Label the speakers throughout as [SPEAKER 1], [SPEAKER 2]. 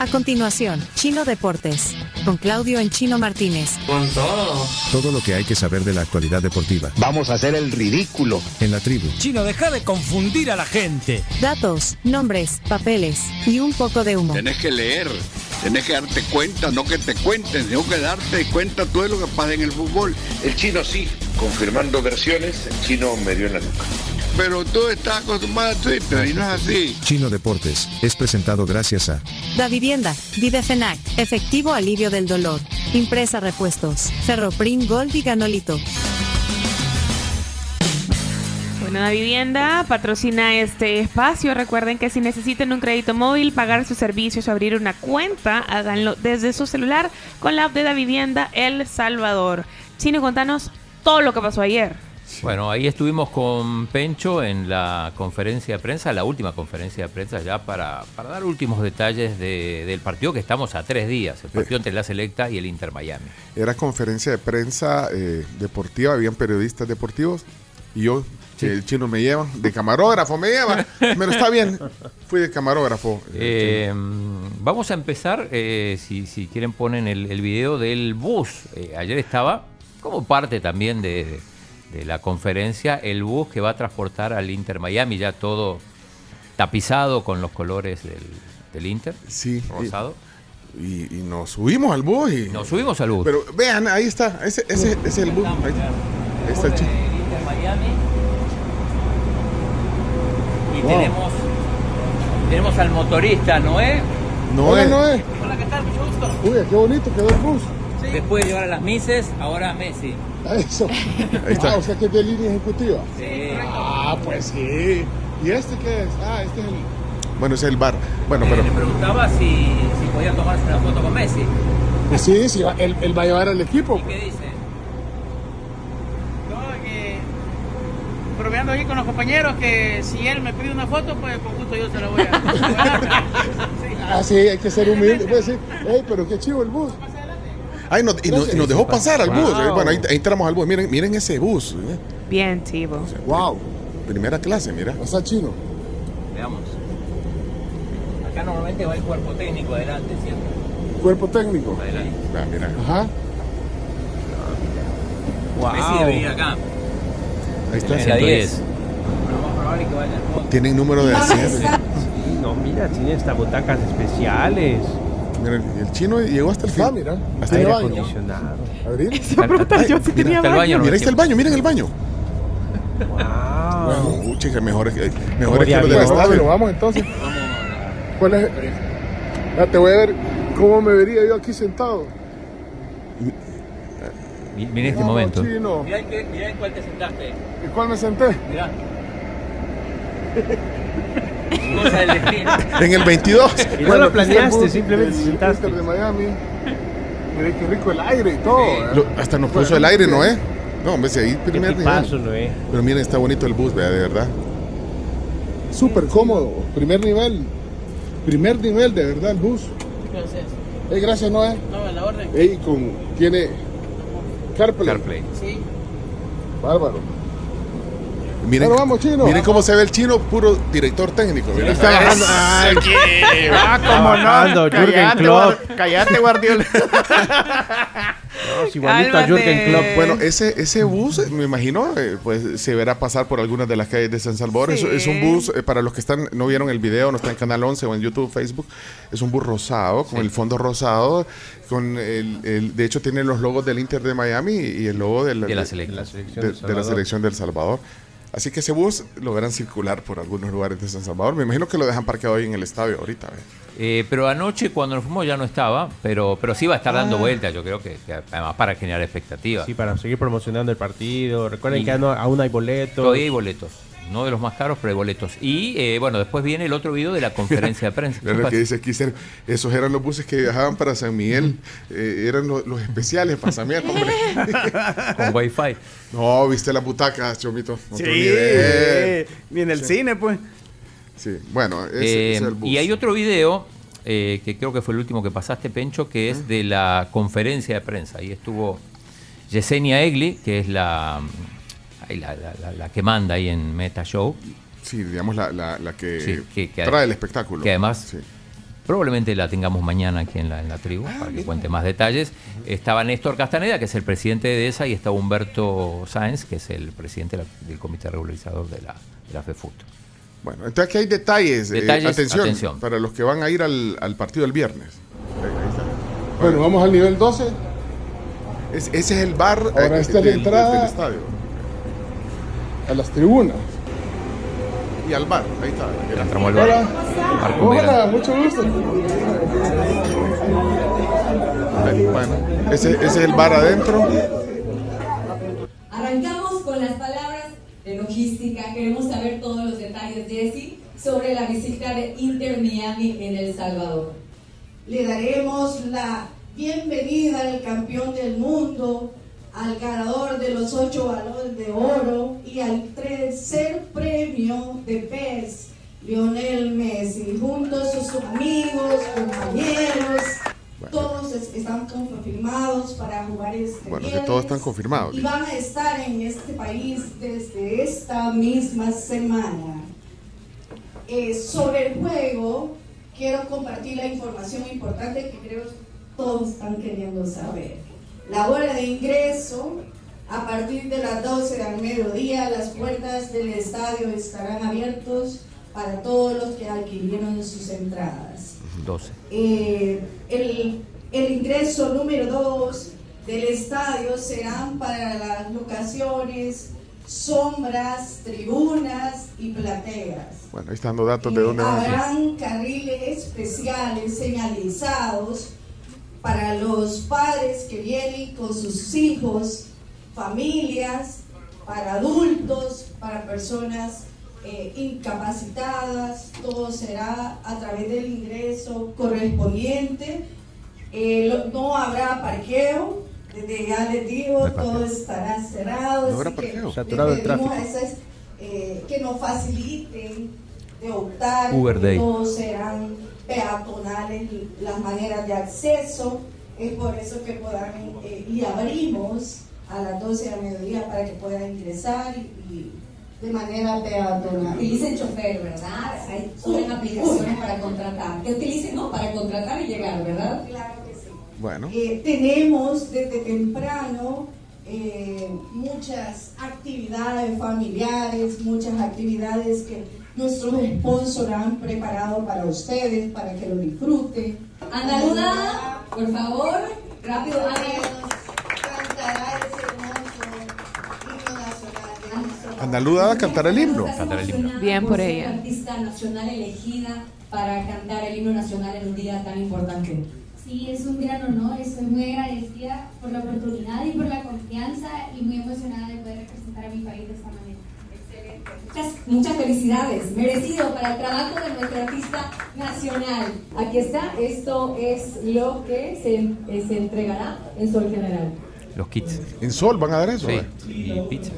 [SPEAKER 1] A continuación, Chino Deportes. Con Claudio en Chino Martínez.
[SPEAKER 2] Con todo.
[SPEAKER 3] Todo lo que hay que saber de la actualidad deportiva.
[SPEAKER 4] Vamos a hacer el ridículo.
[SPEAKER 3] En la tribu.
[SPEAKER 5] Chino, deja de confundir a la gente.
[SPEAKER 1] Datos, nombres, papeles y un poco de humo.
[SPEAKER 6] Tenés que leer. Tenés que darte cuenta, no que te cuenten, tengo que darte cuenta todo lo que pasa en el fútbol.
[SPEAKER 7] El chino sí, confirmando versiones, el chino me dio en la nuca.
[SPEAKER 6] Pero tú estás acostumbrado a Twitter y no es así.
[SPEAKER 3] Chino Deportes es presentado gracias a
[SPEAKER 1] Da Vivienda, Videfenac, Efectivo Alivio del Dolor, Impresa Repuestos, Ferroprim Gold y Ganolito.
[SPEAKER 8] Bueno, Da Vivienda patrocina este espacio. Recuerden que si necesitan un crédito móvil, pagar sus servicios o abrir una cuenta, háganlo desde su celular con la app de Da Vivienda El Salvador. Chino, contanos todo lo que pasó ayer.
[SPEAKER 9] Bueno, ahí estuvimos con Pencho en la conferencia de prensa, la última conferencia de prensa ya para, para dar últimos detalles de- del partido que estamos a tres días, el partido entre la Selecta y el Inter Miami.
[SPEAKER 10] Era conferencia de prensa eh, deportiva, habían periodistas deportivos y yo, el chino me lleva, de camarógrafo me lleva, pero está bien, fui de camarógrafo.
[SPEAKER 9] Eh, vamos a empezar, eh, si, si quieren ponen el, el video del bus. Eh, ayer estaba como parte también de, de la conferencia el bus que va a transportar al Inter Miami, ya todo tapizado con los colores del, del Inter,
[SPEAKER 10] Sí,
[SPEAKER 9] rosado.
[SPEAKER 10] y, y nos subimos al bus y...
[SPEAKER 9] Nos subimos al bus.
[SPEAKER 10] Pero vean, ahí está, ese, ese, ese es el bus. Ahí, ahí está el chino.
[SPEAKER 9] Inter Miami. Y
[SPEAKER 10] Wow.
[SPEAKER 9] tenemos, tenemos al motorista Noé.
[SPEAKER 10] No
[SPEAKER 11] Hola,
[SPEAKER 10] es.
[SPEAKER 11] Noé.
[SPEAKER 9] Hola, ¿qué tal? Mucho gusto.
[SPEAKER 11] Uy, qué bonito quedó el bus.
[SPEAKER 9] Después de llevar a las Mises, ahora a Messi.
[SPEAKER 11] Eso.
[SPEAKER 10] Ahí está.
[SPEAKER 11] Ah, o sea que es de línea ejecutiva.
[SPEAKER 9] Sí.
[SPEAKER 11] Ah, pues sí. ¿Y este qué es? Ah, este es el.
[SPEAKER 10] Bueno, es el bar. Bueno, pero...
[SPEAKER 9] Le preguntaba si, si podía tomarse una foto con Messi.
[SPEAKER 11] Pues sí, sí, él, él va a llevar al equipo.
[SPEAKER 9] ¿Y qué dice?
[SPEAKER 12] No, que bromeando aquí con los compañeros que si él me pide una foto, pues con gusto yo se la voy a dar.
[SPEAKER 11] Ah, sí, hay que ser humilde. Puede decir, hey, pero qué chivo el bus.
[SPEAKER 10] Ay, no- y, nos, y nos dejó pasar al bus.
[SPEAKER 9] Wow.
[SPEAKER 10] Bueno, ahí, ahí entramos al bus. Miren, miren ese bus. eh.
[SPEAKER 8] Bien, Chivo.
[SPEAKER 11] Wow.
[SPEAKER 10] Primera clase, mira.
[SPEAKER 11] O sea, chino.
[SPEAKER 9] Veamos. Acá normalmente va el cuerpo técnico adelante siempre.
[SPEAKER 11] Cuerpo técnico.
[SPEAKER 9] Adelante.
[SPEAKER 10] Ah, mira.
[SPEAKER 11] Ajá.
[SPEAKER 9] Messi debería ir acá.
[SPEAKER 10] Ahí está.
[SPEAKER 9] En la 10. Lo más probable es que vaya al fondo.
[SPEAKER 10] Tienen número de asiento.
[SPEAKER 13] No, mira, tiene estas butacas especiales.
[SPEAKER 10] Mira, el chino llegó hasta el fin.
[SPEAKER 11] Ah, mira.
[SPEAKER 10] Hasta ahí.
[SPEAKER 11] baño.
[SPEAKER 13] Acondicionado.
[SPEAKER 11] Abrir.
[SPEAKER 8] Se va a preguntar yo si tenía
[SPEAKER 9] hasta el
[SPEAKER 8] baño.
[SPEAKER 9] baño.
[SPEAKER 10] Mira, ahí está el baño, miren el baño.
[SPEAKER 13] Wow.
[SPEAKER 10] Uy, chica, mejor, que- mejor que los
[SPEAKER 13] de
[SPEAKER 10] del
[SPEAKER 11] Bueno,
[SPEAKER 10] estadio.
[SPEAKER 11] pero vamos entonces. ¿Cuál es? Ya te voy a ver cómo me vería yo aquí sentado.
[SPEAKER 9] Mi- Mira este
[SPEAKER 11] Vamos,
[SPEAKER 9] momento.
[SPEAKER 11] Chino.
[SPEAKER 9] Mirá en, en cuál te sentaste.
[SPEAKER 11] ¿Y cuál me senté?
[SPEAKER 9] Mirá. Cosa del destino.
[SPEAKER 10] En el 22.
[SPEAKER 13] Y no lo planeaste,
[SPEAKER 11] bus
[SPEAKER 13] simplemente sentaste.
[SPEAKER 11] De Miami. Mira qué rico el aire y todo. ¿eh?
[SPEAKER 10] Lo- hasta nos puso el aire, ¿no eh? No, hombre, si ahí
[SPEAKER 13] Qué
[SPEAKER 10] primer nivel.
[SPEAKER 13] ¿no eh?
[SPEAKER 10] Pero miren, está bonito el bus, vea, de verdad.
[SPEAKER 11] Súper cómodo. Primer nivel. Primer nivel, de verdad, el bus.
[SPEAKER 12] Entonces,
[SPEAKER 11] Ey, gracias, Noé.
[SPEAKER 12] no, a la orden.
[SPEAKER 11] Ey, con... Tiene... CarPlay.
[SPEAKER 9] CarPlay.
[SPEAKER 12] Sí.
[SPEAKER 11] Bárbaro.
[SPEAKER 10] Miren,
[SPEAKER 11] Bueno, vamos, chino.
[SPEAKER 10] miren cómo se ve el chino, puro director técnico.
[SPEAKER 11] Está bajando. Ay,
[SPEAKER 5] Ah, cómo
[SPEAKER 13] Bajando,
[SPEAKER 5] no.
[SPEAKER 13] Jürgen
[SPEAKER 5] Cállate,
[SPEAKER 13] Klopp.
[SPEAKER 5] guar- cállate, Guardiola.
[SPEAKER 13] No, es igualito a
[SPEAKER 8] Cálmate.
[SPEAKER 13] Jürgen Klopp.
[SPEAKER 10] Bueno, ese, ese bus, eh, me imagino, eh, pues se verá pasar por algunas de las calles de San Salvador. Es,
[SPEAKER 8] Sí.
[SPEAKER 10] es un bus, eh, para los que están no vieron el video, no está en Canal 11 o en YouTube, Facebook, es un bus rosado, con el fondo rosado, con el, el- de hecho tiene los logos del Inter de Miami y el logo de la,
[SPEAKER 9] De la
[SPEAKER 10] de-
[SPEAKER 9] selección.
[SPEAKER 13] La selección
[SPEAKER 10] de- de la selección del Salvador. Así que ese bus lo verán circular por algunos lugares de San Salvador. Me imagino que lo dejan parqueado ahí en el estadio ahorita. ¿ve?
[SPEAKER 9] Eh, pero anoche cuando nos fuimos ya no estaba, pero, pero sí va a estar dando
[SPEAKER 10] Ah.
[SPEAKER 9] vueltas, yo creo que, que además para generar expectativas.
[SPEAKER 13] Sí, para seguir promocionando el partido. Recuerden
[SPEAKER 9] Y-
[SPEAKER 13] que aún aún hay boletos.
[SPEAKER 9] Todavía hay boletos, no de los más caros, pero hay boletos. Y eh, bueno, después viene el otro video de la conferencia de prensa.
[SPEAKER 10] Mira
[SPEAKER 9] ¿Qué
[SPEAKER 10] lo
[SPEAKER 9] pasa?
[SPEAKER 10] que dice aquí, esos eran los buses que viajaban para San Miguel. Eh, eran lo- los, especiales para San Miguel, hombre.
[SPEAKER 9] Con wifi.
[SPEAKER 10] No, viste las butacas, Chomito. Otro
[SPEAKER 5] Sí.
[SPEAKER 10] nivel.
[SPEAKER 5] Ni en el cine, pues.
[SPEAKER 10] Sí, bueno, ese,
[SPEAKER 9] Eh,
[SPEAKER 10] ese es el bus.
[SPEAKER 9] y hay otro video eh, que creo que fue el último que pasaste, Pencho, que es de la conferencia de prensa. Ahí estuvo Yesenia Egli, que es la, la, la- la- la que manda ahí en Meta Show.
[SPEAKER 10] Sí, digamos la, la, la que,
[SPEAKER 9] Sí, que- que-
[SPEAKER 10] trae el espectáculo.
[SPEAKER 9] que además-
[SPEAKER 10] Sí.
[SPEAKER 9] Probablemente la tengamos mañana aquí en la, en la tribu, para que cuente más detalles. Estaba Néstor Castaneda, que es el presidente de ESA, y estaba Humberto Sáenz, que es el presidente del comité regularizador de la, de la FEFUT.
[SPEAKER 10] Bueno, entonces aquí hay detalles. eh,
[SPEAKER 9] Detalles,
[SPEAKER 10] atención,
[SPEAKER 9] atención.
[SPEAKER 10] para los que van a ir al, al partido del viernes. Ahí- ahí está.
[SPEAKER 11] Bueno, vamos al nivel 12.
[SPEAKER 10] Es- ese es el bar eh,
[SPEAKER 11] Ahora esta es la
[SPEAKER 10] del,
[SPEAKER 11] entrada.
[SPEAKER 10] del estadio.
[SPEAKER 11] A las tribunas.
[SPEAKER 10] Y al bar, ahí está.
[SPEAKER 9] Ya entramos al bar.
[SPEAKER 11] Hola. Mucho gusto.
[SPEAKER 10] Bueno, ese, ese es el bar adentro.
[SPEAKER 2] Arrancamos con las palabras de logística. Queremos saber todos los detalles, Jessy, sobre la visita de Inter Miami en El Salvador.
[SPEAKER 14] Le daremos la bienvenida al campeón del mundo, al ganador de los ocho balones de oro y al tercer premio de PES, Lionel Messi, junto a sus amigos, compañeros. Todos es- están confirmados para jugar este
[SPEAKER 10] Bueno, que todos están confirmados.
[SPEAKER 14] y van a estar en este país desde esta misma semana. Eh, sobre el juego, quiero compartir la información importante que creo todos están queriendo saber. La hora de ingreso, a partir de las 12 al mediodía, las puertas del estadio estarán abiertos para todos los que adquirieron sus entradas.
[SPEAKER 9] 12.
[SPEAKER 14] Eh, el, el ingreso número 2 del estadio serán para las locaciones sombras, tribunas y plateas.
[SPEAKER 10] Bueno, ahí están los datos de dónde.
[SPEAKER 14] Habrán carriles especiales señalizados para los padres que vienen con sus hijos, familias, para adultos, para personas eh, incapacitadas. Todo será a través del ingreso correspondiente. Eh, lo- no habrá parqueo. Desde ya les digo,
[SPEAKER 13] No hay parqueo.
[SPEAKER 14] todo estará cerrado.
[SPEAKER 13] No habrá
[SPEAKER 14] así que
[SPEAKER 13] parqueo.
[SPEAKER 14] le
[SPEAKER 13] Saturado el
[SPEAKER 14] pedimos
[SPEAKER 13] tráfico.
[SPEAKER 14] a esas, eh, que nos faciliten de optar.
[SPEAKER 9] Uber Day.
[SPEAKER 14] Todos serán peatonales las maneras de acceso. Es por eso que podrán, eh, y abrimos a las 12 de la mediodía para que puedan ingresar y, y de manera peatonal.
[SPEAKER 2] Utilicen chofer, ¿verdad? Hay suben aplicaciones para contratar. Que utilicen, no, para contratar y llegar, ¿verdad?
[SPEAKER 14] Claro que sí.
[SPEAKER 10] Bueno,
[SPEAKER 14] Eh, tenemos desde temprano eh, muchas actividades familiares, muchas actividades que nuestros sponsors han preparado para ustedes, para que lo disfruten.
[SPEAKER 2] Andaluda, por favor, rápido.
[SPEAKER 14] Cantará ese hermoso
[SPEAKER 10] Andaluda cantará el himno.
[SPEAKER 9] Cantará el himno.
[SPEAKER 8] Bien por ella.
[SPEAKER 2] artista nacional elegida para cantar el himno nacional en un día tan importante.
[SPEAKER 15] Sí, es un gran honor, estoy muy agradecida por la oportunidad y por la confianza y muy emocionada de poder representar a mi país de esta manera.
[SPEAKER 2] Excelente. Muchas, muchas felicidades, merecido para el trabajo de nuestro artista nacional. Aquí está, esto es lo que se, eh, se entregará en Sol General.
[SPEAKER 9] Los kits.
[SPEAKER 10] En Sol van a dar eso.
[SPEAKER 9] Sí.
[SPEAKER 10] ¿eh?
[SPEAKER 9] Y pizza.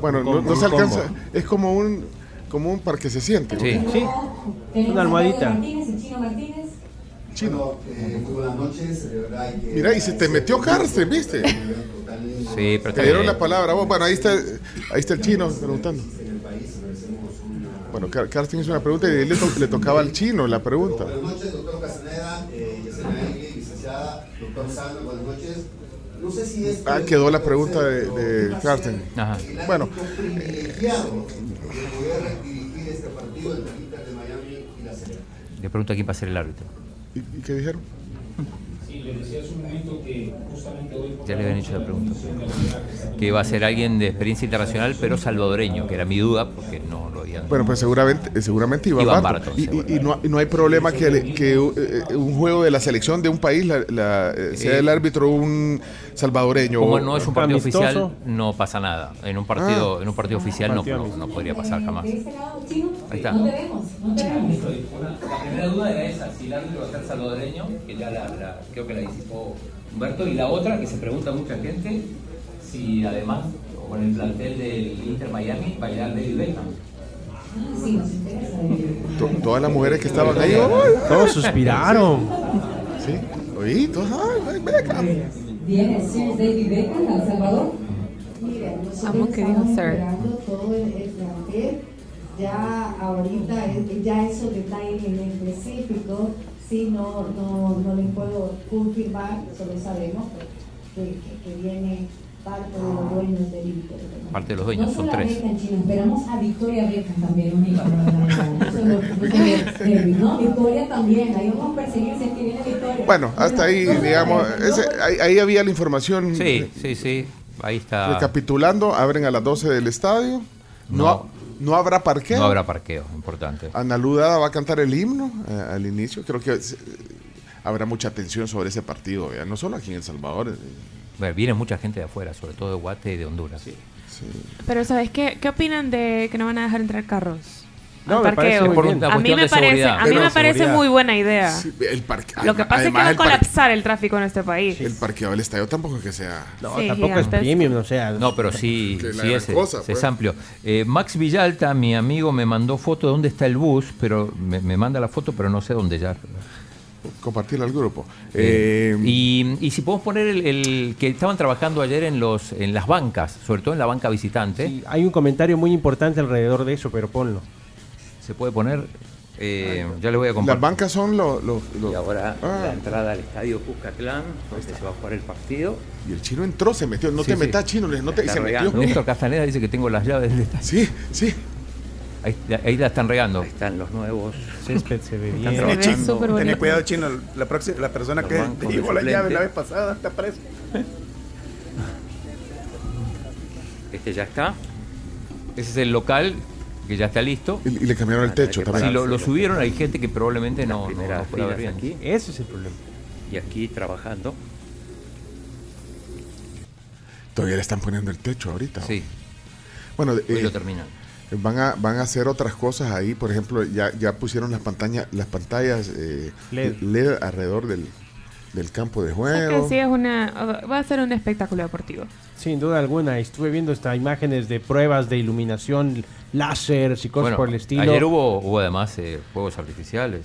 [SPEAKER 10] Bueno, no, no se alcanza. Es como un como un para que se siente.
[SPEAKER 9] Sí.
[SPEAKER 10] ¿no?
[SPEAKER 13] Sí, Una almohadita.
[SPEAKER 2] Martínez, el Chino Martínez.
[SPEAKER 10] Chino.
[SPEAKER 16] Eh, muy buenas noches, de verdad. que
[SPEAKER 10] Mira, y se te metió cárcel, ¿viste?
[SPEAKER 9] Sí, pero
[SPEAKER 10] Te dieron la palabra. vos. Bueno, ahí está, ahí está el chino preguntando. Bueno, Car- Carsten hizo una pregunta y le, to- le tocaba al chino la pregunta.
[SPEAKER 16] Buenas noches, doctor Casaneda, eh, licenciada, doctor Sandro, buenas noches. No sé si es
[SPEAKER 10] Ah, quedó la pregunta de, de Carsten.
[SPEAKER 9] Ajá.
[SPEAKER 10] Bueno,
[SPEAKER 16] privilegiado de poder dirigir este partido entre de Miami y la Selección.
[SPEAKER 9] Le pregunto a quién va a ser el árbitro.
[SPEAKER 10] ¿Y, qué dijeron?
[SPEAKER 9] Ya le habían hecho la pregunta. Que iba a ser alguien de experiencia internacional, pero salvadoreño, que era mi duda, porque no lo habían.
[SPEAKER 10] Bueno, pues seguramente, eh, seguramente Iván,
[SPEAKER 9] Iván
[SPEAKER 10] Barton.
[SPEAKER 9] Barton,
[SPEAKER 10] Y, y- y no, y no hay problema que, le- que eh, un juego de la selección de un país la- la- eh, sea
[SPEAKER 9] Eh,
[SPEAKER 10] el árbitro un salvadoreño.
[SPEAKER 9] Como
[SPEAKER 10] o-
[SPEAKER 9] no es un partido
[SPEAKER 13] Amistoso.
[SPEAKER 9] oficial, no pasa nada. En un partido,
[SPEAKER 10] Ah.
[SPEAKER 9] en un partido oficial no, no, no podría pasar jamás.
[SPEAKER 2] Este
[SPEAKER 9] Ahí está. La primera duda era esa, si el árbitro va a ser salvadoreño, que ya la, creo que la disipó Humberto, y la otra que se pregunta mucha gente, si además con el plantel del Inter Miami va a llegar David Beckham.
[SPEAKER 2] Sí,
[SPEAKER 10] todas las mujeres que estaban ahí.
[SPEAKER 13] Todos suspiraron.
[SPEAKER 10] Sí, oí, todas, ¡ay, Beckham!
[SPEAKER 2] Viene Sir David Beckham a El Salvador.
[SPEAKER 14] Mira, nosotros
[SPEAKER 8] Amo que dijo
[SPEAKER 14] estamos
[SPEAKER 8] sir.
[SPEAKER 14] esperando todo el plantel. Ya ahorita, ya esos detalles en específico, sí, no, no, no les puedo confirmar, solo sabemos que, que, que viene parte de los dueños del Inter.
[SPEAKER 9] Parte de los dueños, son tres.
[SPEAKER 2] Chino, esperamos a Victoria Beckham también, un Eso eso ¿no? Victoria también, ahí vamos a perseguir si es que viene Victoria.
[SPEAKER 10] Bueno, hasta ahí,
[SPEAKER 2] No, no,
[SPEAKER 10] digamos,
[SPEAKER 2] no,
[SPEAKER 10] ese- ahí, ahí había la información.
[SPEAKER 9] Sí, sí, sí. Ahí está.
[SPEAKER 10] Recapitulando, abren a las 12 del estadio. No,
[SPEAKER 9] No.
[SPEAKER 10] ha- no habrá parqueo.
[SPEAKER 9] No habrá parqueo, importante.
[SPEAKER 10] Ana Ludada va a cantar el himno eh, al inicio. Creo que eh, habrá mucha atención sobre ese partido, ya, no solo aquí en El Salvador. eh,
[SPEAKER 9] Bueno, viene mucha gente de afuera, sobre todo de Guate y de Honduras.
[SPEAKER 8] Pero ¿sabes qué? ¿Qué opinan de que no van a dejar entrar carros?
[SPEAKER 9] No, me parece
[SPEAKER 8] parqueo?
[SPEAKER 9] muy bien. Por una
[SPEAKER 8] a mí me parece, a mí me parece muy buena idea.
[SPEAKER 10] Sí, el parque-
[SPEAKER 8] Lo que pasa es que va a colapsar el tráfico en este país.
[SPEAKER 10] El parqueo del estadio tampoco es que sea.
[SPEAKER 13] No,
[SPEAKER 8] Sí,
[SPEAKER 13] tampoco es
[SPEAKER 8] gigantesco.
[SPEAKER 13] premium, o sea.
[SPEAKER 9] No, pero sí, sí es,
[SPEAKER 10] cosa,
[SPEAKER 9] es
[SPEAKER 10] pues.
[SPEAKER 9] amplio. Eh, Max Villalta, mi amigo, me mandó foto de dónde está el bus, pero me, me manda la foto, pero no sé dónde ya.
[SPEAKER 10] Compartirla al grupo.
[SPEAKER 9] Eh,
[SPEAKER 10] Eh,
[SPEAKER 9] y, y si podemos poner el, el que estaban trabajando ayer en los en las bancas, sobre todo en la banca visitante,
[SPEAKER 13] Sí, hay un comentario muy importante alrededor de eso, pero ponlo.
[SPEAKER 9] Se puede poner. eh, ya le voy a
[SPEAKER 10] las
[SPEAKER 9] compartir.
[SPEAKER 10] bancas son los. los- los-
[SPEAKER 9] Y ahora
[SPEAKER 10] Ah.
[SPEAKER 9] la entrada al estadio Cuscatlán, donde se va a jugar el partido.
[SPEAKER 10] Y el chino entró, se metió. No
[SPEAKER 9] Sí,
[SPEAKER 10] te
[SPEAKER 9] sí.
[SPEAKER 10] metas, chino. No te, se
[SPEAKER 9] regando.
[SPEAKER 10] metió.
[SPEAKER 9] Néstor Castaneda dice que tengo las llaves del estadio.
[SPEAKER 10] Sí, sí.
[SPEAKER 9] Ahí, ahí la están regando. Ahí están los nuevos.
[SPEAKER 13] Césped se ve bien.
[SPEAKER 5] Cuidado, chino. La, próxima, la persona
[SPEAKER 9] Los
[SPEAKER 5] que te llevó la llave la vez pasada está preso.
[SPEAKER 9] Este ya está. Ese es el local que ya está listo.
[SPEAKER 10] Y, y le cambiaron el techo
[SPEAKER 9] Si
[SPEAKER 10] también.
[SPEAKER 9] lo, lo subieron, hay gente que probablemente no, no, no puede ver bien.
[SPEAKER 13] Aquí, ese es el problema.
[SPEAKER 9] Y aquí trabajando.
[SPEAKER 10] Todavía le están poniendo el techo ahorita.
[SPEAKER 9] Sí,
[SPEAKER 10] Bueno,
[SPEAKER 9] hoy
[SPEAKER 10] eh,
[SPEAKER 9] lo terminan.
[SPEAKER 10] van a van a hacer otras cosas ahí. Por ejemplo, ya, ya pusieron las pantallas las pantallas eh,
[SPEAKER 13] LED.
[SPEAKER 10] LED alrededor del, del campo de juego.
[SPEAKER 8] que sí es una, va a ser un espectáculo deportivo.
[SPEAKER 13] Sin duda alguna, estuve viendo hasta imágenes de pruebas de iluminación, láseres y cosas
[SPEAKER 9] Bueno,
[SPEAKER 13] por el estilo.
[SPEAKER 9] ayer hubo, hubo además eh, fuegos artificiales.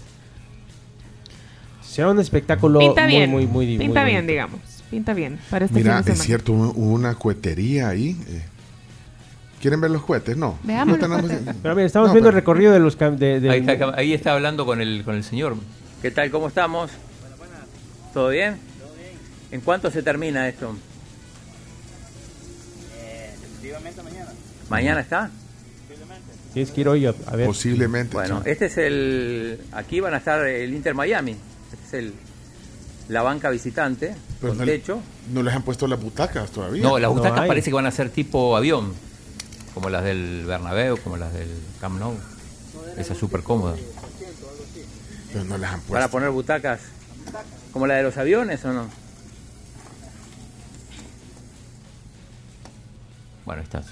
[SPEAKER 13] Será un espectáculo
[SPEAKER 8] Pinta
[SPEAKER 13] muy,
[SPEAKER 8] bien,
[SPEAKER 13] muy, muy, muy
[SPEAKER 8] pinta bien,
[SPEAKER 13] bonito.
[SPEAKER 8] digamos. Pinta bien para este
[SPEAKER 10] Mira,
[SPEAKER 8] fin de
[SPEAKER 10] es cierto, hubo una cohetería ahí. eh. ¿Quieren ver los cohetes? No.
[SPEAKER 8] Veamos
[SPEAKER 10] No
[SPEAKER 8] los
[SPEAKER 10] tenemos-
[SPEAKER 8] cohetes.
[SPEAKER 13] Pero mira, estamos
[SPEAKER 10] No,
[SPEAKER 13] viendo el recorrido de los de, de-
[SPEAKER 9] Ahí está, ahí está hablando con el, con el señor. ¿Qué tal? ¿Cómo estamos? ¿Todo bien? ¿En cuánto se termina esto? mañana. está?
[SPEAKER 13] Tienes que ir hoy a, a ver.
[SPEAKER 10] Posiblemente.
[SPEAKER 9] Bueno,
[SPEAKER 10] sí.
[SPEAKER 9] este es el. Aquí van a estar el Inter Miami. Este es el. La banca visitante,
[SPEAKER 10] Pero
[SPEAKER 9] con
[SPEAKER 10] no,
[SPEAKER 9] techo.
[SPEAKER 10] no les han puesto las butacas todavía.
[SPEAKER 9] No, las
[SPEAKER 13] No
[SPEAKER 9] butacas
[SPEAKER 13] hay.
[SPEAKER 9] parece que van a ser tipo avión. Como las del Bernabéu, como las del Camp Nou. Esa es súper cómoda.
[SPEAKER 10] Pero no les han puesto.
[SPEAKER 9] ¿Van a poner butacas como la de los aviones o no? Bueno, estás.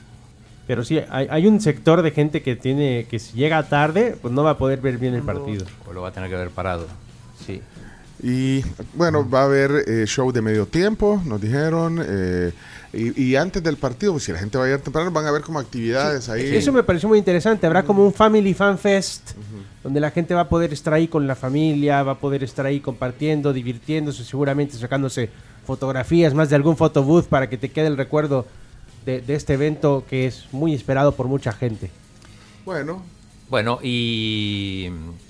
[SPEAKER 13] Pero sí, hay, hay un sector de gente que tiene que si llega tarde, pues no va a poder ver bien el partido.
[SPEAKER 9] O lo va a tener que ver parado. Sí.
[SPEAKER 10] Y bueno, va a haber eh, show de medio tiempo, nos dijeron. eh, y, y antes del partido, pues si la gente va a ir temprano, van a haber como actividades ahí.
[SPEAKER 13] Eso me pareció muy interesante. Habrá como un Family Fan Fest, donde la gente va a poder estar ahí con la familia, va a poder estar ahí compartiendo, divirtiéndose, seguramente sacándose fotografías, más de algún photobooth para que te quede el recuerdo de, de este evento que es muy esperado por mucha gente.
[SPEAKER 10] Bueno,
[SPEAKER 9] Bueno, y,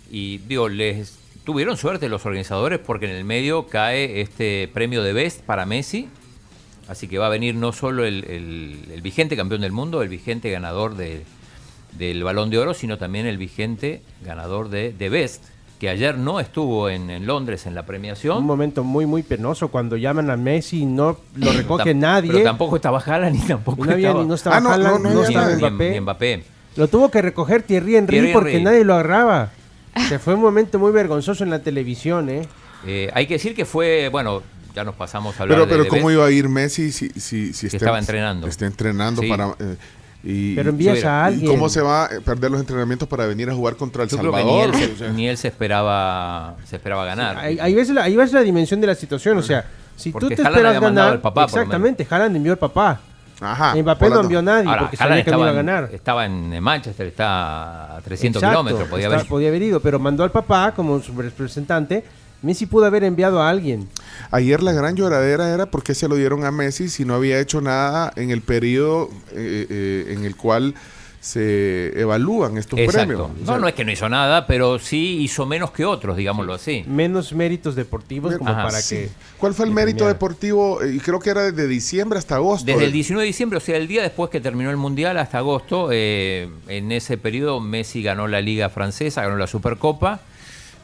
[SPEAKER 9] y digo, les tuvieron suerte los organizadores porque en el medio cae este premio de Best para Messi. Así que va a venir no solo el, el- el vigente campeón del mundo, el vigente ganador de- del Balón de Oro, sino también el vigente ganador de, de Best, que ayer no estuvo en, en Londres en la
[SPEAKER 13] Un
[SPEAKER 9] premiación.
[SPEAKER 13] momento muy, muy penoso cuando llaman a Messi y no lo recoge nadie.
[SPEAKER 9] Pero tampoco estaba Haaland ni tampoco
[SPEAKER 13] no, había,
[SPEAKER 9] estaba,
[SPEAKER 13] ni- no estaba
[SPEAKER 10] Ah, no,
[SPEAKER 13] Haaland,
[SPEAKER 10] no, no
[SPEAKER 13] no
[SPEAKER 10] había
[SPEAKER 13] estaba
[SPEAKER 10] nadie.
[SPEAKER 9] ni- ni
[SPEAKER 13] Mbappé.
[SPEAKER 9] Mbappé.
[SPEAKER 13] Lo tuvo que recoger Thierry Henry
[SPEAKER 9] Thierry
[SPEAKER 13] porque
[SPEAKER 9] Henry.
[SPEAKER 13] nadie lo agarraba. Se fue un momento muy vergonzoso en la televisión, ¿eh?
[SPEAKER 9] Eh, hay que decir que fue, bueno, ya nos pasamos a hablar
[SPEAKER 10] pero,
[SPEAKER 9] de-
[SPEAKER 10] pero
[SPEAKER 9] de
[SPEAKER 10] ¿cómo iba a ir Messi si, si, si
[SPEAKER 9] estaba entrenando.
[SPEAKER 10] Está entrenando
[SPEAKER 9] Sí.
[SPEAKER 10] para. eh, y,
[SPEAKER 13] Pero envías a
[SPEAKER 10] ¿y
[SPEAKER 13] alguien.
[SPEAKER 10] ¿Cómo se va a perder los entrenamientos para venir a jugar contra El
[SPEAKER 9] Yo creo que
[SPEAKER 10] Salvador?
[SPEAKER 9] ni él,
[SPEAKER 10] O
[SPEAKER 9] se,
[SPEAKER 10] sea,
[SPEAKER 9] ni él se esperaba se esperaba ganar.
[SPEAKER 13] Ahí, ahí ves la, ahí ves la dimensión de la situación. O sea, si
[SPEAKER 9] Porque
[SPEAKER 13] tú te
[SPEAKER 9] Haaland
[SPEAKER 13] esperas ganar.
[SPEAKER 9] al papá,
[SPEAKER 13] exactamente, Haaland envió al papá.
[SPEAKER 10] Ajá.
[SPEAKER 13] Mbappé no
[SPEAKER 10] Holanda.
[SPEAKER 13] envió a nadie
[SPEAKER 9] Ahora,
[SPEAKER 13] porque
[SPEAKER 9] Haaland
[SPEAKER 13] sabía que no iba a
[SPEAKER 9] en-
[SPEAKER 13] ganar.
[SPEAKER 9] Estaba en Manchester, está a 300
[SPEAKER 13] Exacto,
[SPEAKER 9] kilómetros, podía
[SPEAKER 13] está-
[SPEAKER 9] haber.
[SPEAKER 13] podía haber ido, pero mandó al papá como su representante. Messi pudo haber enviado a alguien.
[SPEAKER 10] Ayer la gran lloradera era porque se lo dieron a Messi si no había hecho nada en el periodo eh, eh, en el cual se evalúan estos
[SPEAKER 9] Exacto.
[SPEAKER 10] premios. O
[SPEAKER 9] No,
[SPEAKER 10] sea,
[SPEAKER 9] no es que no hizo nada, pero sí hizo menos que otros, digámoslo así.
[SPEAKER 13] Menos méritos deportivos como
[SPEAKER 9] Ajá.
[SPEAKER 13] para
[SPEAKER 10] sí.
[SPEAKER 13] que...
[SPEAKER 10] ¿Cuál fue el mérito deportivo? Eh, Y creo que era desde diciembre hasta agosto.
[SPEAKER 9] Desde el
[SPEAKER 10] Eh,
[SPEAKER 9] 19 de diciembre, o sea, el día después que terminó el Mundial hasta agosto, eh, en ese periodo Messi ganó la Liga Francesa, ganó la Supercopa.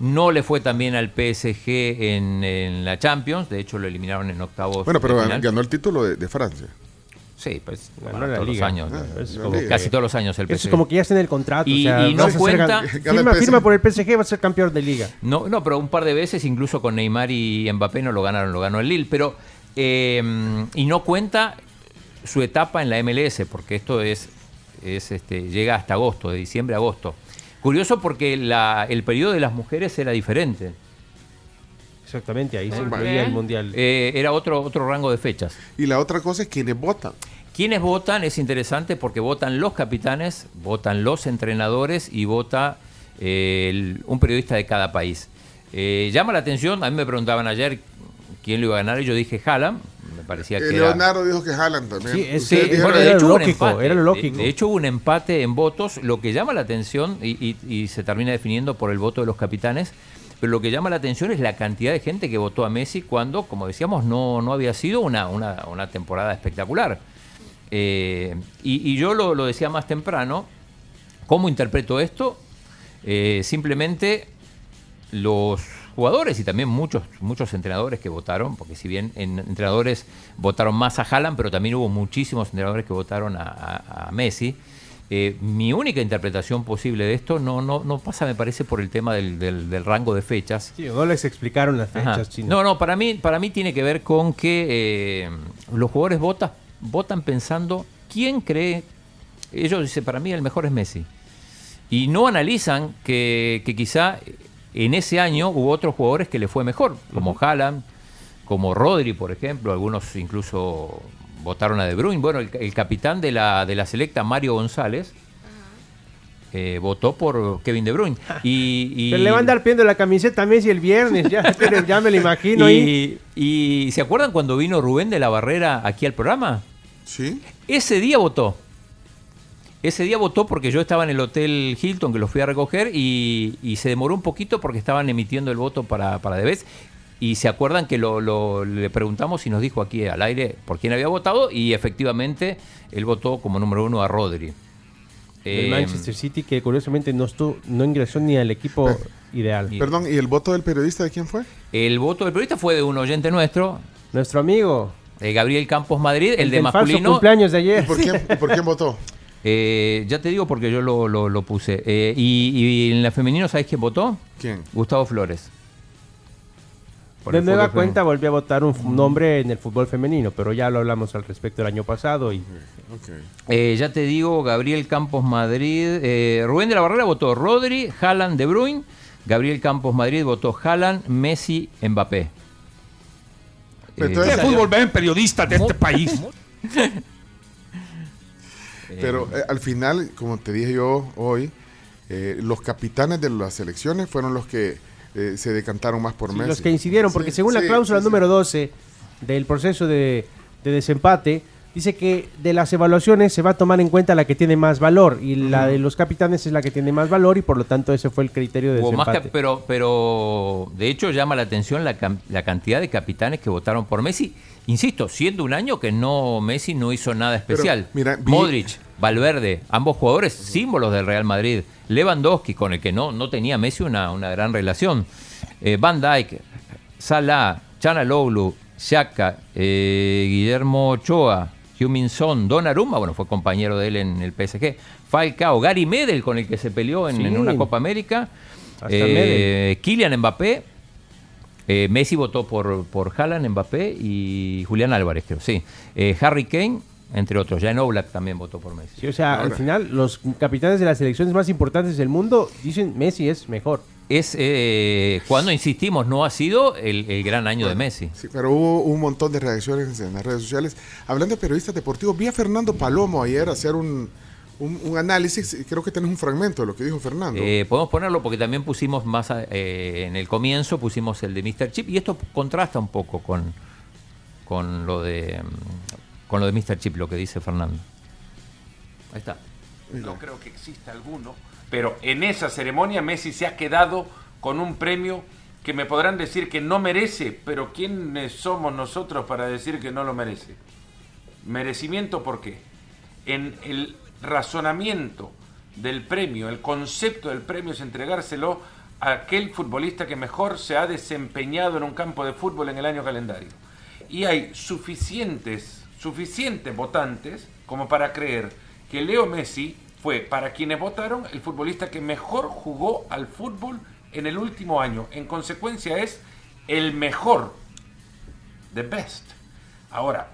[SPEAKER 9] No le fue también al PSG en, en la Champions, de hecho lo eliminaron en octavos.
[SPEAKER 10] Bueno, pero ganó,
[SPEAKER 9] final.
[SPEAKER 10] ganó el título de, de Francia.
[SPEAKER 9] Sí, pues
[SPEAKER 13] Ganó
[SPEAKER 9] bueno,
[SPEAKER 13] la
[SPEAKER 9] todos
[SPEAKER 13] Liga.
[SPEAKER 9] los años.
[SPEAKER 10] Ah,
[SPEAKER 9] es
[SPEAKER 10] la
[SPEAKER 9] como
[SPEAKER 10] Liga.
[SPEAKER 9] casi todos los años el
[SPEAKER 13] Eso
[SPEAKER 9] PSG.
[SPEAKER 13] es como que ya está en el contrato.
[SPEAKER 9] Y-
[SPEAKER 13] o sea,
[SPEAKER 9] y no
[SPEAKER 13] ser
[SPEAKER 9] cuenta-
[SPEAKER 13] firma, firma por el PSG, va a ser campeón de liga.
[SPEAKER 9] No, no, pero un par de veces, incluso con Neymar y Mbappé, no lo ganaron, lo ganó el Lille. Pero, eh, y no cuenta su etapa en la MLS, porque esto es, es este, llega hasta agosto, de diciembre a agosto. Curioso porque la- el periodo de las mujeres era diferente.
[SPEAKER 13] Exactamente, ahí se incluía el mundial.
[SPEAKER 9] Eh, era otro, otro rango de fechas.
[SPEAKER 10] Y la otra cosa es quienes votan.
[SPEAKER 9] Quienes votan es interesante porque votan los capitanes, votan los entrenadores y vota eh, el- un periodista de cada país. Eh, llama la atención, a mí me preguntaban ayer quién lo iba a ganar y yo dije Haaland, me parecía
[SPEAKER 10] Eh,
[SPEAKER 9] que era...
[SPEAKER 10] Leonardo dijo que Haaland también.
[SPEAKER 13] Sí, es-
[SPEAKER 9] Sí,
[SPEAKER 10] Ustedes dijeron-
[SPEAKER 9] bueno, de
[SPEAKER 13] era
[SPEAKER 9] hecho
[SPEAKER 13] lógico,
[SPEAKER 9] empate.
[SPEAKER 13] era
[SPEAKER 9] De-
[SPEAKER 13] lógico.
[SPEAKER 9] De, hecho hubo un empate en votos, lo que llama la atención y, y- y se termina definiendo por el voto de los capitanes, pero lo que llama la atención es la cantidad de gente que votó a Messi cuando, como decíamos, no, no había sido una, una, una temporada espectacular. Eh, y, yo lo, lo decía más temprano, ¿cómo interpreto esto? Eh, simplemente los jugadores y también muchos muchos entrenadores que votaron, porque si bien en- entrenadores votaron más a Haaland, pero también hubo muchísimos entrenadores que votaron a Messi. Eh, mi única interpretación posible de esto no, no, no pasa, me parece, por el tema del, del- del rango de fechas.
[SPEAKER 13] Sí, no les explicaron las fechas, Chino.
[SPEAKER 9] No, no, para mí, para mí tiene que ver con que eh, los jugadores vota- votan pensando quién cree. Ellos dicen, para mí el mejor es Messi. Y no analizan que, que quizá en ese año hubo otros jugadores que le fue mejor, como Haaland, como Rodri, por ejemplo, algunos incluso votaron a De Bruyne. Bueno, el, el capitán de la, de la selecta, Mario González, eh, votó por Kevin De Bruyne. Y, y-
[SPEAKER 13] Pero le van a andar pidiendo la camiseta a Messi el viernes, ya, ya me lo imagino
[SPEAKER 9] y, y ¿se acuerdan cuando vino Rubén de la Barrera aquí al programa?
[SPEAKER 10] Sí.
[SPEAKER 9] Ese día votó. Ese día votó porque yo estaba en el Hotel Hilton, que lo fui a recoger, y, y se demoró un poquito porque estaban emitiendo el voto para, para Debes. Y se acuerdan que lo, lo- le preguntamos y nos dijo aquí al aire por quién había votado, y efectivamente él votó como número uno a Rodri.
[SPEAKER 13] El
[SPEAKER 9] Eh,
[SPEAKER 13] Manchester City, que curiosamente no, estuvo, no ingresó ni al equipo ideal.
[SPEAKER 10] Perdón, ¿y el voto del periodista de quién fue?
[SPEAKER 9] El voto del periodista fue de un oyente nuestro,
[SPEAKER 13] Nuestro amigo.
[SPEAKER 9] eh, Gabriel Campos Madrid, el, de
[SPEAKER 13] del falso
[SPEAKER 9] masculino.
[SPEAKER 13] cumpleaños de ayer.
[SPEAKER 10] ¿Y por quién, y por quién votó?
[SPEAKER 9] Eh, ya te digo porque yo lo, lo- lo puse. Eh, y, y en la femenino, ¿sabes quién votó?
[SPEAKER 10] ¿Quién?
[SPEAKER 9] Gustavo Flores. Por
[SPEAKER 13] De
[SPEAKER 9] el
[SPEAKER 13] nueva
[SPEAKER 9] fútbol
[SPEAKER 13] cuenta volvió a votar un nombre en el fútbol femenino, pero ya lo hablamos al respecto el año pasado y
[SPEAKER 9] Eh, ya te digo, Gabriel Campos Madrid. eh, Rubén de la Barrera votó Rodri, Haaland, De Bruyne. Gabriel Campos Madrid votó Haaland, Messi, Mbappé.
[SPEAKER 10] Pero
[SPEAKER 9] Eh,
[SPEAKER 10] entonces-
[SPEAKER 17] ¿Qué fútbol ven periodistas de este país?
[SPEAKER 10] Pero eh, al final, como te dije yo hoy, eh, los capitanes de las selecciones fueron los que eh, se decantaron más por
[SPEAKER 13] Sí,
[SPEAKER 10] Messi.
[SPEAKER 13] los que incidieron, porque
[SPEAKER 10] Sí,
[SPEAKER 13] según la cláusula
[SPEAKER 10] sí, sí.
[SPEAKER 13] número 12 del proceso de, de desempate, dice que de las evaluaciones se va a tomar en cuenta la que tiene más valor y la de los capitanes es la que tiene más valor y por lo tanto ese fue el criterio de
[SPEAKER 9] más
[SPEAKER 13] desempate.
[SPEAKER 9] que- pero, pero de hecho llama la atención la, cantidad de capitanes que votaron por Messi. Insisto, siendo un año que no Messi no hizo nada especial.
[SPEAKER 10] mira, vi-
[SPEAKER 9] Modric, Valverde, ambos jugadores símbolos del Real Madrid. Lewandowski, con el que no, no tenía Messi una, una gran relación. Eh, Van Dijk, Salah, Chanaloglu, Xhaka, eh, Guillermo Ochoa, Heung-Min Son, Donnarumma, bueno, fue compañero de él en el PSG. Falcao, Gary Medel, con el que se peleó en,
[SPEAKER 13] Sí.
[SPEAKER 9] en una Copa América. Eh, Kylian Mbappé. Eh, Messi votó por, por Haaland, Mbappé y Julián Álvarez, creo, sí. Eh, Harry Kane, entre otros. Jan Oblak también votó por Messi.
[SPEAKER 13] Sí, o sea, al final los capitanes de las selecciones más importantes del mundo dicen Messi es mejor.
[SPEAKER 9] Es eh, cuando insistimos, no ha sido el, el gran año de Messi.
[SPEAKER 10] Sí, pero hubo un montón de reacciones en las redes sociales. Hablando de periodistas deportivos, vi a Fernando Palomo ayer hacer un, un, un análisis. Creo que tenés un fragmento de lo que dijo Fernando.
[SPEAKER 9] Eh, podemos ponerlo porque también pusimos más a- eh, en el comienzo, pusimos el de Mr. Chip y esto contrasta un poco con, con lo de mm, con lo de Mr. Chip, lo que dice Fernando. Ahí está.
[SPEAKER 18] no creo que exista alguno, pero en esa ceremonia Messi se ha quedado con un premio que me podrán decir que no merece, pero ¿quiénes somos nosotros para decir que no lo merece? Merecimiento, ¿por qué? En el razonamiento del premio, el concepto del premio es entregárselo a aquel futbolista que mejor se ha desempeñado en un campo de fútbol en el año calendario. Y hay suficientes, suficientes votantes como para creer que Leo Messi fue, para quienes votaron, el futbolista que mejor jugó al fútbol en el último año. En consecuencia es el mejor, the best. Ahora,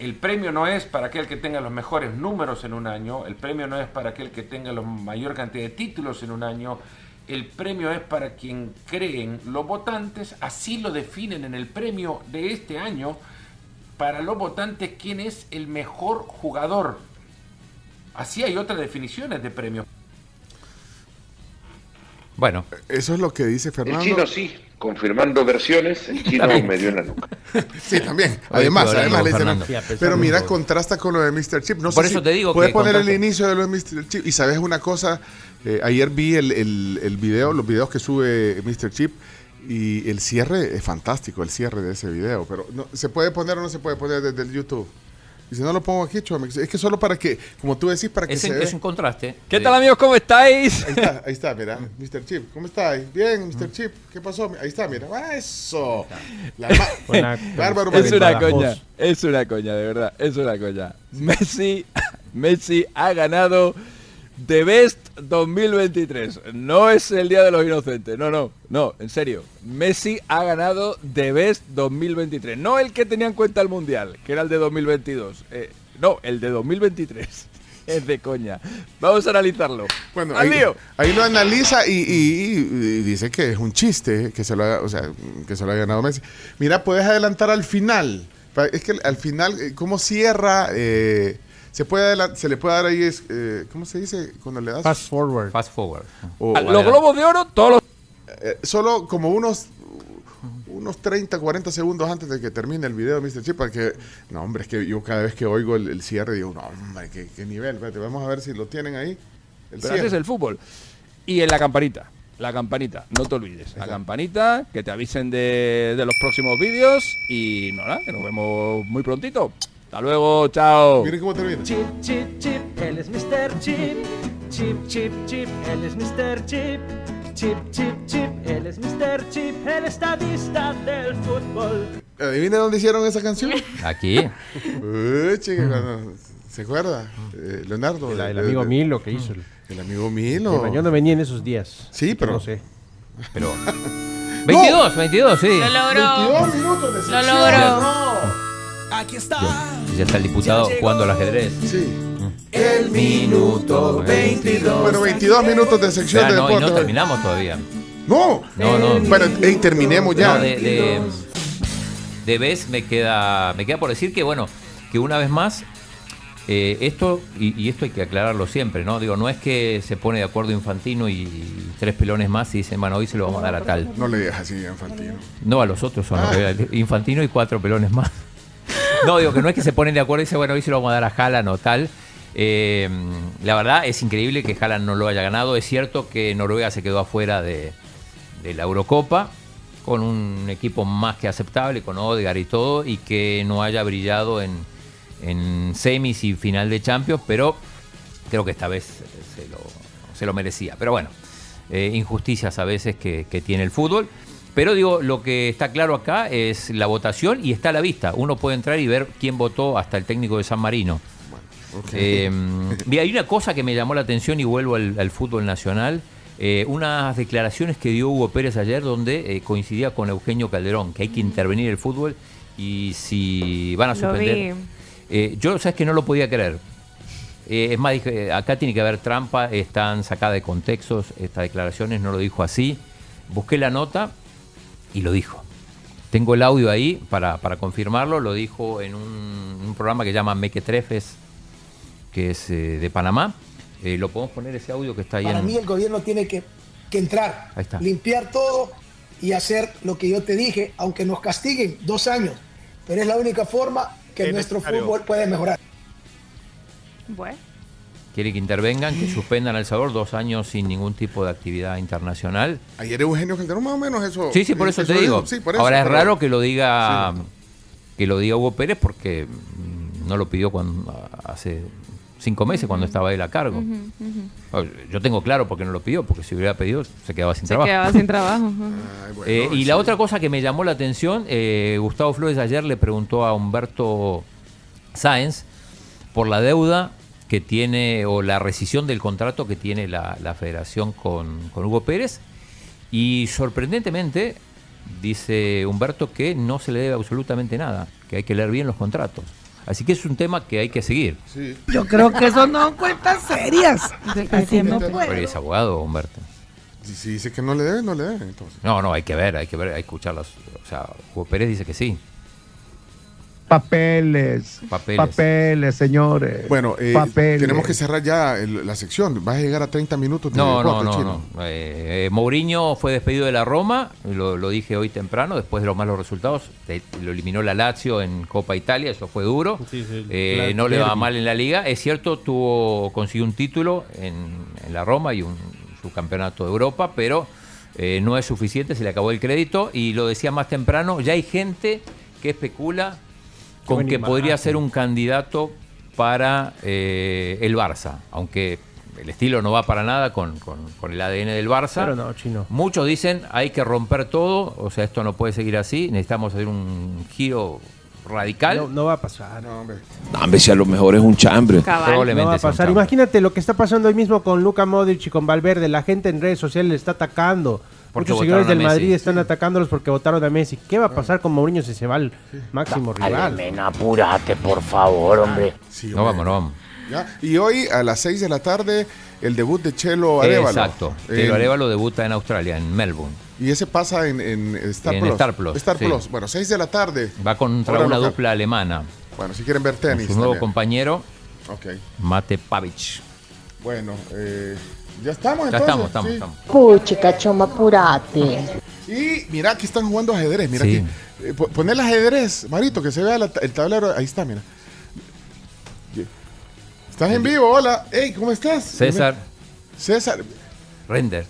[SPEAKER 18] el premio no es para aquel que tenga los mejores números en un año, el premio no es para aquel que tenga la mayor cantidad de títulos en un año, el premio es para quien creen los votantes, así lo definen en el premio de este año, para los votantes quién es el mejor jugador. Así hay otras definiciones de premio.
[SPEAKER 9] Bueno.
[SPEAKER 10] Eso es lo que dice Fernando.
[SPEAKER 7] El chino sí, confirmando versiones, el chino me dio en la nuca.
[SPEAKER 10] Sí, también. Además, además le dicen, Pero mira, contrasta con lo de Mr. Chip. No
[SPEAKER 9] Por
[SPEAKER 10] sé
[SPEAKER 9] eso
[SPEAKER 10] si
[SPEAKER 9] te digo
[SPEAKER 10] Puedes
[SPEAKER 9] que
[SPEAKER 10] poner el inicio de lo de Mr. Chip. Y sabes una cosa, Eh, ayer vi el, el, el video, los videos que sube Mr. Chip. Y el cierre es fantástico, el cierre de ese video. Pero no, ¿se puede poner o no se puede poner desde el YouTube? Y si no lo pongo aquí, Chomex, es que solo para que, como tú decís, para que
[SPEAKER 9] Es,
[SPEAKER 10] se vea.
[SPEAKER 9] es un contraste.
[SPEAKER 19] ¿Qué tal amigos? ¿Cómo estáis?
[SPEAKER 10] Ahí está, ahí está, mira, Mr. Chip. ¿Cómo estáis? Bien, Mr. Chip. ¿Qué pasó? Ahí está, mira. Ah, eso. La Bárbaro.
[SPEAKER 19] Es una coña, es una coña, de verdad, es una coña. Messi, Messi ha ganado The Best 2023. No es el Día de los Inocentes, no, no, no, en serio. Messi ha ganado The Best 2023. No el que tenía en cuenta el Mundial, que era el de 2022. Eh, no, el de 2023. Es de coña. Vamos a analizarlo.
[SPEAKER 10] Bueno,
[SPEAKER 19] ¡Al
[SPEAKER 10] ahí, ahí lo analiza y, y- y dice que es un chiste que se lo haya, o sea, que se lo haya ganado Messi. Mira, puedes adelantar al final. Es que al final, eh, ¿cómo cierra? Eh, se puede se le puede dar ahí, es, eh, ¿cómo se dice? Cuando le das.
[SPEAKER 13] Fast forward.
[SPEAKER 9] Fast forward.
[SPEAKER 10] O-
[SPEAKER 19] Ah, Los globos de oro, todos los...
[SPEAKER 10] Eh, solo como unos unos 30, 40 segundos antes de que termine el video de Mr. Chip, para que, no hombre, es que yo cada vez que oigo el, el cierre digo, no hombre, qué, qué nivel, Espérate, vamos a ver si lo tienen ahí. El
[SPEAKER 19] Pero así es el fútbol. Y en la campanita. La campanita, no te olvides. La campanita, que te avisen de, de los próximos vídeos. Y nada, que nos vemos muy prontito. Hasta luego, chao.
[SPEAKER 10] Miren cómo termina.
[SPEAKER 20] Chip, chip, chip, él es Mr. Chip. Chip, chip, chip, él es Mr. Chip. Chip, chip, chip, él es Mr. Chip, el estadista del fútbol.
[SPEAKER 10] ¿Adivina dónde hicieron esa canción?
[SPEAKER 9] Aquí.
[SPEAKER 10] Uy, chica, cuando- ¿Se acuerda? Eh, Leonardo.
[SPEAKER 13] El, el
[SPEAKER 10] eh,
[SPEAKER 13] amigo
[SPEAKER 10] eh,
[SPEAKER 13] Milo que hizo. El,
[SPEAKER 10] El amigo Milo.
[SPEAKER 13] Yo no venía en esos días.
[SPEAKER 10] Sí,
[SPEAKER 13] así que
[SPEAKER 10] pero-
[SPEAKER 13] No sé.
[SPEAKER 9] Pero. 22, 22, sí.
[SPEAKER 8] Lo logró.
[SPEAKER 10] 22 minutos de
[SPEAKER 8] Lo
[SPEAKER 10] sección.
[SPEAKER 8] logró.
[SPEAKER 20] Aquí está.
[SPEAKER 9] Ya está el diputado jugando al ajedrez.
[SPEAKER 10] Sí.
[SPEAKER 20] El minuto 22.
[SPEAKER 10] Bueno, 22 minutos de sección de
[SPEAKER 9] no, y no terminamos todavía.
[SPEAKER 10] No.
[SPEAKER 9] No, no.
[SPEAKER 10] Bueno, ey, terminemos ya.
[SPEAKER 9] No, de, de, de vez me queda, me queda por decir que, bueno, que una vez más, eh, esto, y, y esto hay que aclararlo siempre, ¿no? Digo, no es que se pone de acuerdo Infantino y, tres pelones más y dicen, bueno, hoy se lo vamos a dar a tal.
[SPEAKER 10] No le digas así a Infantino.
[SPEAKER 9] No, a los otros son los que- Infantino y cuatro pelones más. No, digo que no es que se ponen de acuerdo y dicen, bueno, hoy se lo vamos a dar a Haaland o tal. Eh, la verdad es increíble que Haaland no lo haya ganado. Es cierto que Noruega se quedó afuera de, la Eurocopa con un equipo más que aceptable, con Odegaard y todo, y que no haya brillado en, semis y final de Champions, pero creo que esta vez se lo, merecía. Pero bueno, eh, injusticias a veces que tiene el fútbol. Pero digo, lo que está claro acá es la votación y está a la vista. Uno puede entrar y ver quién votó hasta el técnico de San Marino. Eh, mira, hay una cosa que me llamó la atención y vuelvo al, al fútbol nacional. Eh, unas declaraciones que dio Hugo Pérez ayer donde eh, coincidía con Eugenio Calderón, que hay que intervenir el fútbol y si van a
[SPEAKER 8] Lo
[SPEAKER 9] suspender.
[SPEAKER 8] vi.
[SPEAKER 9] Eh, yo, sabes que no lo podía creer. Eh, es más, dije, acá tiene que haber trampa, están sacadas de contextos estas declaraciones, no lo dijo así. Busqué la nota y lo dijo. Tengo el audio ahí para, para confirmarlo, lo dijo en un, un programa que se llama Mequetrefes, que es eh, de Panamá. Eh, lo podemos poner ese audio que está ahí
[SPEAKER 21] Para
[SPEAKER 9] en...
[SPEAKER 21] mí el gobierno tiene que, que entrar,
[SPEAKER 9] Ahí está.
[SPEAKER 21] limpiar todo y hacer lo que yo te dije, aunque nos castiguen dos años, pero es la única forma que
[SPEAKER 5] Es
[SPEAKER 21] nuestro
[SPEAKER 5] necesario.
[SPEAKER 21] fútbol puede mejorar.
[SPEAKER 8] Bueno.
[SPEAKER 9] Quiere que intervengan, que suspendan El Salvador dos años sin ningún tipo de actividad internacional.
[SPEAKER 10] Ayer Eugenio Calderón más o menos eso.
[SPEAKER 9] Sí, sí, por eso te digo.
[SPEAKER 10] Sí, por eso,
[SPEAKER 9] Ahora es
[SPEAKER 10] pero-
[SPEAKER 9] raro que lo diga que lo diga Hugo Pérez porque mm, no lo pidió cuando hace cinco meses cuando estaba él a cargo. Yo tengo claro por qué no lo pidió, porque si hubiera pedido se quedaba sin
[SPEAKER 8] Se
[SPEAKER 9] trabajo.
[SPEAKER 8] quedaba sin trabajo.
[SPEAKER 9] Eh, y la otra cosa que me llamó la atención, eh, Gustavo Flores ayer le preguntó a Humberto Sáenz por la deuda que tiene o la rescisión del contrato que tiene la, la federación con, con Hugo Pérez y sorprendentemente dice Humberto que no se le debe absolutamente nada, que hay que leer bien los contratos. Así que es un tema que hay que seguir.
[SPEAKER 21] Yo creo que eso no cuentas serias. Así no
[SPEAKER 9] Pero es abogado, Humberto.
[SPEAKER 10] Si, si dice que no le debe, no le debe. Entonces.
[SPEAKER 9] No, no, hay que ver, hay que ver, hay que escucharlas. O sea, Hugo Pérez dice que sí.
[SPEAKER 22] Papeles.
[SPEAKER 9] Papeles.
[SPEAKER 22] Papeles, señores.
[SPEAKER 10] Bueno, eh,
[SPEAKER 22] Papeles.
[SPEAKER 10] tenemos que cerrar ya el- la sección. Vas a llegar a 30 minutos de
[SPEAKER 9] No, no, no, no. Eh, eh, Mourinho fue despedido de la Roma, lo, lo dije hoy temprano, después de los malos resultados. te- lo eliminó la Lazio en Copa Italia, eso fue duro.
[SPEAKER 13] Sí, sí,
[SPEAKER 9] Eh,
[SPEAKER 13] claro,
[SPEAKER 9] no le va mal en la liga. Es cierto, tuvo consiguió un título en, en la Roma y un subcampeonato de Europa, pero eh, no es suficiente, se le acabó el crédito. Y lo decía más temprano, ya hay gente que especula con que podría ser un candidato para eh, el Barça, aunque el estilo no va para nada con, con- con el ADN del Barça.
[SPEAKER 13] Pero no, chino.
[SPEAKER 9] Muchos dicen hay que romper todo, o sea, esto no puede seguir así, necesitamos hacer un giro radical.
[SPEAKER 13] No, no va a pasar.
[SPEAKER 10] No, hombre.
[SPEAKER 23] No, hombre, si a lo mejor es un chambre.
[SPEAKER 9] Probablemente
[SPEAKER 13] No va a pasar. Imagínate lo que está pasando hoy mismo con Luca Modric y con Valverde. La gente en redes sociales le está atacando.
[SPEAKER 9] Porque
[SPEAKER 13] Muchos seguidores del
[SPEAKER 9] Messi.
[SPEAKER 13] Madrid están atacándolos porque votaron a Messi. ¿Qué va a pasar con Mourinho si se va al máximo rival?
[SPEAKER 23] Mena, apúrate, por favor, hombre.
[SPEAKER 10] Sí,
[SPEAKER 9] No vamos, no vamos.
[SPEAKER 10] ¿Ya? Y hoy a las 6 de la tarde el debut de Chelo Arevalo.
[SPEAKER 9] Exacto. Chelo Arevalo debuta en Australia, en Melbourne.
[SPEAKER 10] Y ese pasa en, en Star,
[SPEAKER 9] En
[SPEAKER 10] Plus.
[SPEAKER 9] Star Plus,
[SPEAKER 10] Star
[SPEAKER 9] sí.
[SPEAKER 10] Plus. Bueno, 6 de la tarde.
[SPEAKER 9] Va contra una
[SPEAKER 10] local.
[SPEAKER 9] dupla alemana.
[SPEAKER 10] Bueno, si quieren ver
[SPEAKER 9] Con
[SPEAKER 10] tenis.
[SPEAKER 9] su nuevo
[SPEAKER 10] también.
[SPEAKER 9] compañero,
[SPEAKER 10] Ok.
[SPEAKER 9] Mate Pavic.
[SPEAKER 10] Bueno, eh, ya estamos
[SPEAKER 9] Ya
[SPEAKER 10] entonces.
[SPEAKER 9] estamos, estamos,
[SPEAKER 10] sí.
[SPEAKER 9] estamos.
[SPEAKER 24] Puchica, choma, apurate.
[SPEAKER 10] Y mira, aquí están jugando ajedrez. Mira
[SPEAKER 9] Sí.
[SPEAKER 10] aquí. Eh, po- Poné el ajedrez, Marito, que se vea la- el tablero. Ahí está, mira. Estás en vivo, hola. Hey, ¿cómo estás?
[SPEAKER 9] César
[SPEAKER 10] César.
[SPEAKER 9] Render.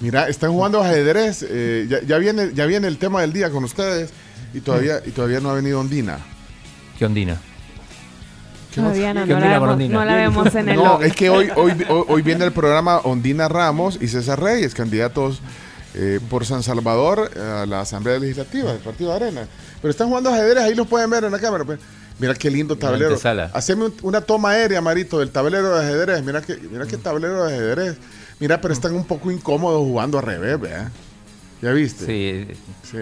[SPEAKER 10] Mira, están jugando ajedrez. eh, ya, ya viene, ya viene el tema del día con ustedes. Y todavía, y todavía no ha venido Ondina.
[SPEAKER 9] ¿Qué ondina?
[SPEAKER 10] ¿Qué?
[SPEAKER 8] Todavía no,
[SPEAKER 9] ¿Qué
[SPEAKER 8] la, vemos,
[SPEAKER 9] ondina?
[SPEAKER 8] no la vemos en el
[SPEAKER 10] No, es que hoy, hoy, hoy, hoy viene el programa Ondina Ramos y César Reyes, candidatos eh, por San Salvador a la Asamblea Legislativa del Partido de Arena. Pero están jugando ajedrez, ahí los pueden ver en la cámara. pues. Mira qué lindo tablero. Haceme un- una toma aérea, Marito, del tablero de ajedrez. Mira que, mira qué tablero de ajedrez. Mira, pero están un poco incómodos jugando al revés, ¿verdad? ¿Ya viste?
[SPEAKER 9] Sí,
[SPEAKER 10] Sí.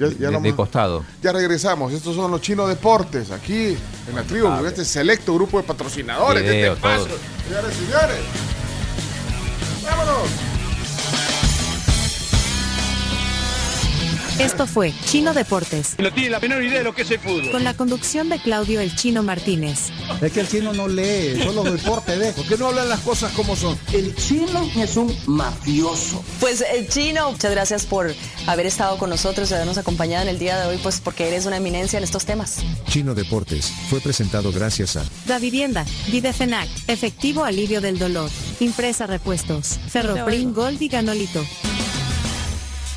[SPEAKER 10] Ya, ya
[SPEAKER 9] de, costado.
[SPEAKER 10] ya regresamos. Estos son los chinos deportes aquí en la tribu, con este selecto grupo de patrocinadores de este espacio. Señores, señores.
[SPEAKER 1] Esto fue Chino Deportes,
[SPEAKER 25] No tiene la menor idea de lo que es el fútbol.
[SPEAKER 1] con la conducción de Claudio El Chino Martínez.
[SPEAKER 26] Es que el chino no lee, solo deporte ve. ¿Por qué no hablan las cosas como son?
[SPEAKER 24] El chino es un mafioso.
[SPEAKER 27] Pues el chino, muchas gracias por haber estado con nosotros y habernos acompañado en el día de hoy, pues porque eres una eminencia en estos temas.
[SPEAKER 3] Chino Deportes fue presentado gracias a
[SPEAKER 1] Da Vivienda, Videfenac, Efectivo Alivio del Dolor, Impresa Repuestos, Ferroprim Gold y Ganolito.